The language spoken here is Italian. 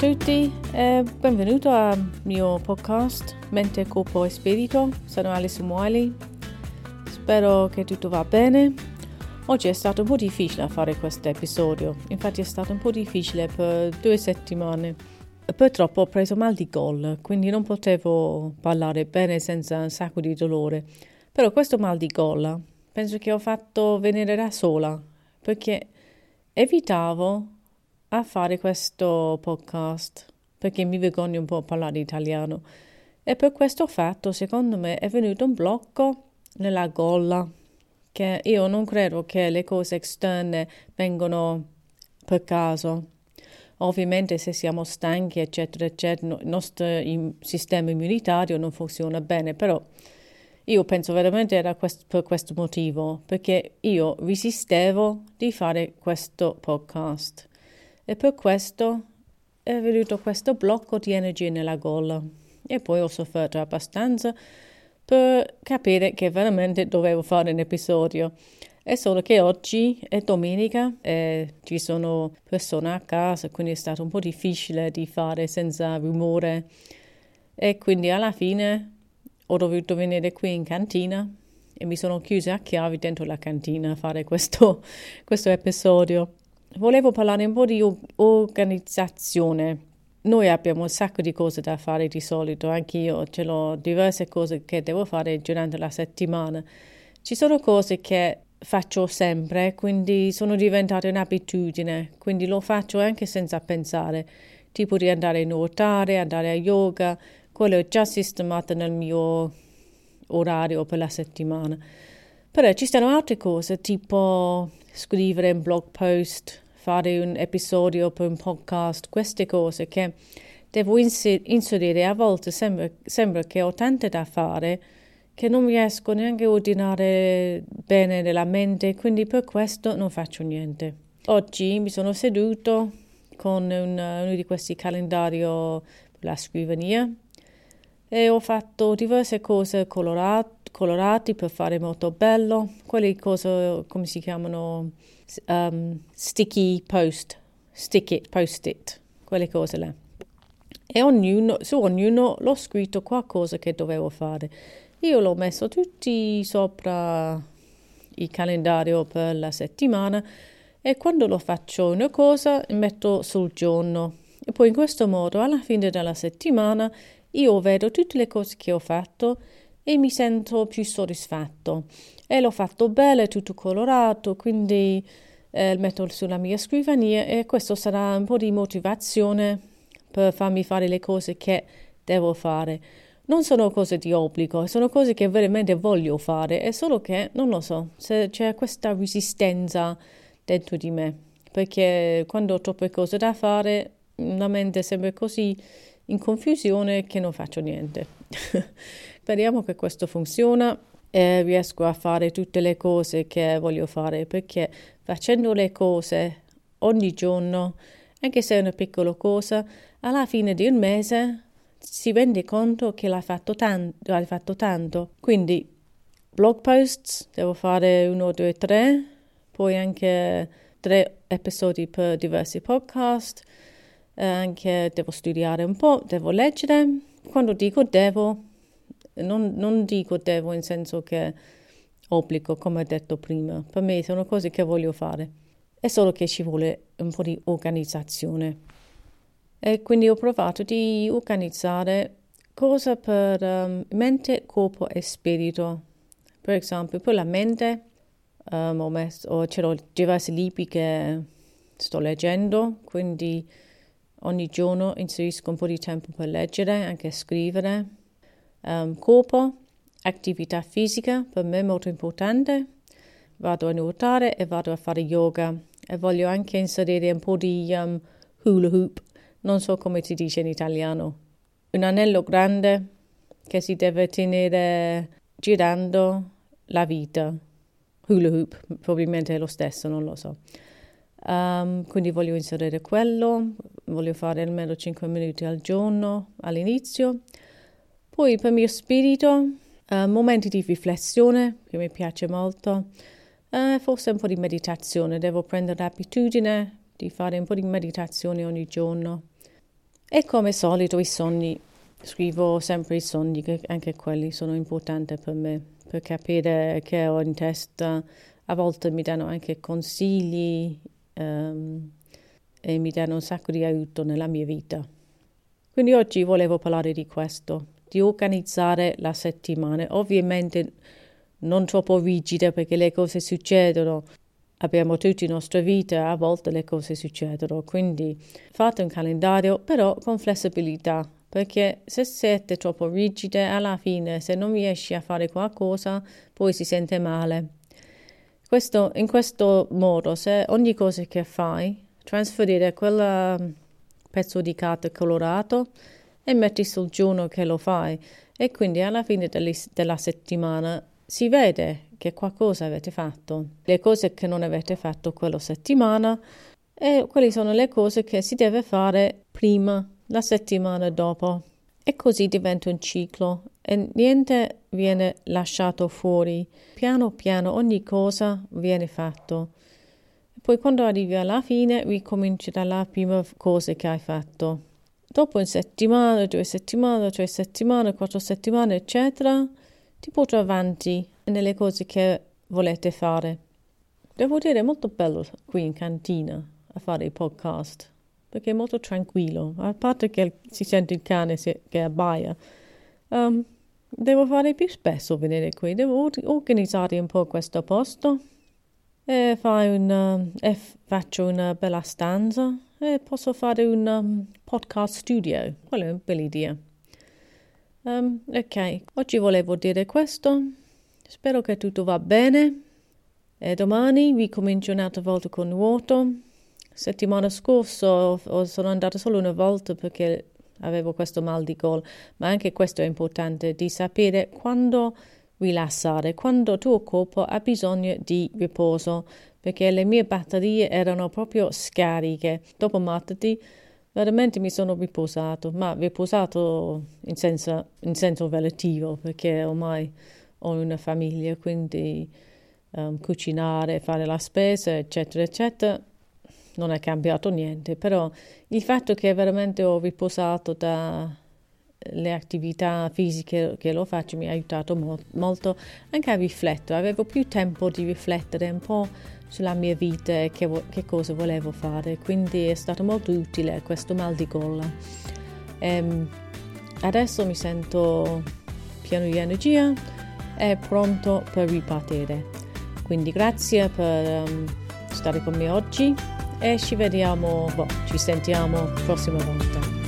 tutti e benvenuto al mio podcast Mente, Corpo e Spirito. Sono Alice Muali. Spero che tutto va bene. Oggi è stato un po' difficile fare questo episodio, infatti è stato un po' difficile per due settimane. Purtroppo ho preso mal di gola, quindi non potevo parlare bene senza un sacco di dolore. Però questo mal di gola penso che ho fatto venire da sola, perché evitavo a fare questo podcast perché mi vergogno un po' a parlare italiano e per questo fatto secondo me è venuto un blocco nella gola che io non credo che le cose esterne vengano per caso. Ovviamente se siamo stanchi eccetera eccetera il nostro sistema immunitario non funziona bene però io penso veramente era quest- per questo motivo perché io resistevo di fare questo podcast e per questo è venuto questo blocco di energia nella gola. E poi ho sofferto abbastanza per capire che veramente dovevo fare un episodio. È solo che oggi è domenica e ci sono persone a casa, quindi è stato un po' difficile di fare senza rumore. E quindi alla fine ho dovuto venire qui in cantina e mi sono chiusa a chiavi dentro la cantina a fare questo, questo episodio volevo parlare un po' di organizzazione. Noi abbiamo un sacco di cose da fare di solito, anche io ce l'ho diverse cose che devo fare durante la settimana. Ci sono cose che faccio sempre, quindi sono diventate un'abitudine, quindi lo faccio anche senza pensare, tipo di andare a nuotare, andare a yoga, quello è già sistemato nel mio orario per la settimana. Però ci sono altre cose, tipo scrivere un blog post, fare un episodio per un podcast, queste cose che devo inserire. A volte sembra, sembra che ho tante da fare che non riesco neanche a ordinare bene nella mente, quindi per questo non faccio niente. Oggi mi sono seduto con un, uno di questi calendari per la scrivania e ho fatto diverse cose colorate colorati per fare molto bello, quelle cose come si chiamano um, sticky post, stick it, post it, quelle cose là. E ognuno, su ognuno l'ho scritto qualcosa che dovevo fare. Io l'ho messo tutti sopra il calendario per la settimana e quando lo faccio una cosa metto sul giorno. E poi in questo modo alla fine della settimana io vedo tutte le cose che ho fatto e mi sento più soddisfatto. E l'ho fatto bene, tutto colorato, quindi eh, metto sulla mia scrivania e questo sarà un po' di motivazione per farmi fare le cose che devo fare. Non sono cose di obbligo, sono cose che veramente voglio fare, è solo che non lo so, se c'è questa resistenza dentro di me, perché quando ho troppe cose da fare, la mente sembra così in confusione che non faccio niente. Speriamo che questo funziona e riesco a fare tutte le cose che voglio fare perché facendo le cose ogni giorno, anche se è una piccola cosa, alla fine di un mese si rende conto che l'hai fatto, tan- l'hai fatto tanto. Quindi blog posts, devo fare uno, due, tre, poi anche tre episodi per diversi podcast, anche devo studiare un po', devo leggere. Quando dico devo, non, non dico devo in senso che obbligo, come ho detto prima. Per me sono cose che voglio fare. È solo che ci vuole un po' di organizzazione. E quindi ho provato di organizzare cose per um, mente, corpo e spirito. Per esempio, per la mente um, ho messo, c'erano diversi libri che sto leggendo, quindi ogni giorno inserisco un po' di tempo per leggere, anche scrivere um, corpo, attività fisica, per me molto importante. Vado a nuotare e vado a fare yoga e voglio anche inserire un po' di um, hula hoop, non so come si dice in italiano, un anello grande che si deve tenere girando la vita. Hula hoop, probabilmente è lo stesso, non lo so. Um, quindi voglio inserire quello, voglio fare almeno 5 minuti al giorno all'inizio poi per il mio spirito, uh, momenti di riflessione, che mi piace molto, uh, forse un po' di meditazione, devo prendere l'abitudine di fare un po' di meditazione ogni giorno. E come solito i sogni, scrivo sempre i sogni, che anche quelli sono importanti per me, per capire che ho in testa. A volte mi danno anche consigli um, e mi danno un sacco di aiuto nella mia vita. Quindi oggi volevo parlare di questo, di organizzare la settimana. Ovviamente non troppo rigida perché le cose succedono. Abbiamo tutti la nostra vita, a volte le cose succedono, quindi fate un calendario però con flessibilità, perché se siete troppo rigide, alla fine se non riesci a fare qualcosa, poi si sente male. Questo, in questo modo, se ogni cosa che fai, trasferire quel mm, pezzo di carta colorato e metti sul giorno che lo fai. E quindi alla fine della settimana si vede che qualcosa avete fatto, le cose che non avete fatto quella settimana e quali sono le cose che si deve fare prima, la settimana dopo. E così diventa un ciclo e niente viene lasciato fuori. Piano piano ogni cosa viene fatto. Poi quando arrivi alla fine ricominci dalla prima cosa che hai fatto. Dopo una settimana, due settimane, tre settimane, quattro settimane, eccetera, ti porto avanti nelle cose che volete fare. Devo dire, è molto bello qui in cantina a fare i podcast, perché è molto tranquillo, a parte che si sente il cane che abbaia. Um, devo fare più spesso venire qui, devo organizzare un po' questo posto e, una, e faccio una bella stanza e posso fare un um, podcast studio. Quella è una bella idea. Um, ok, oggi volevo dire questo. Spero che tutto va bene. E domani vi comincio un'altra volta con nuoto. Settimana scorsa sono andata solo una volta perché avevo questo mal di gola, ma anche questo è importante di sapere quando rilassare, quando il tuo corpo ha bisogno di riposo, perché le mie batterie erano proprio scariche. Dopo martedì Veramente mi sono riposato, ma riposato in senso, in senso relativo perché ormai ho una famiglia, quindi um, cucinare, fare la spesa, eccetera, eccetera, non è cambiato niente, però il fatto che veramente ho riposato dalle attività fisiche che lo faccio mi ha aiutato mo- molto anche a riflettere, avevo più tempo di riflettere un po' sulla mia vita e che, che, cosa volevo fare, quindi è stato molto utile questo mal di gola. Ehm, adesso mi sento pieno di energia e pronto per ripartire. Quindi grazie per um, stare con me oggi e ci vediamo, boh, ci sentiamo prossima volta.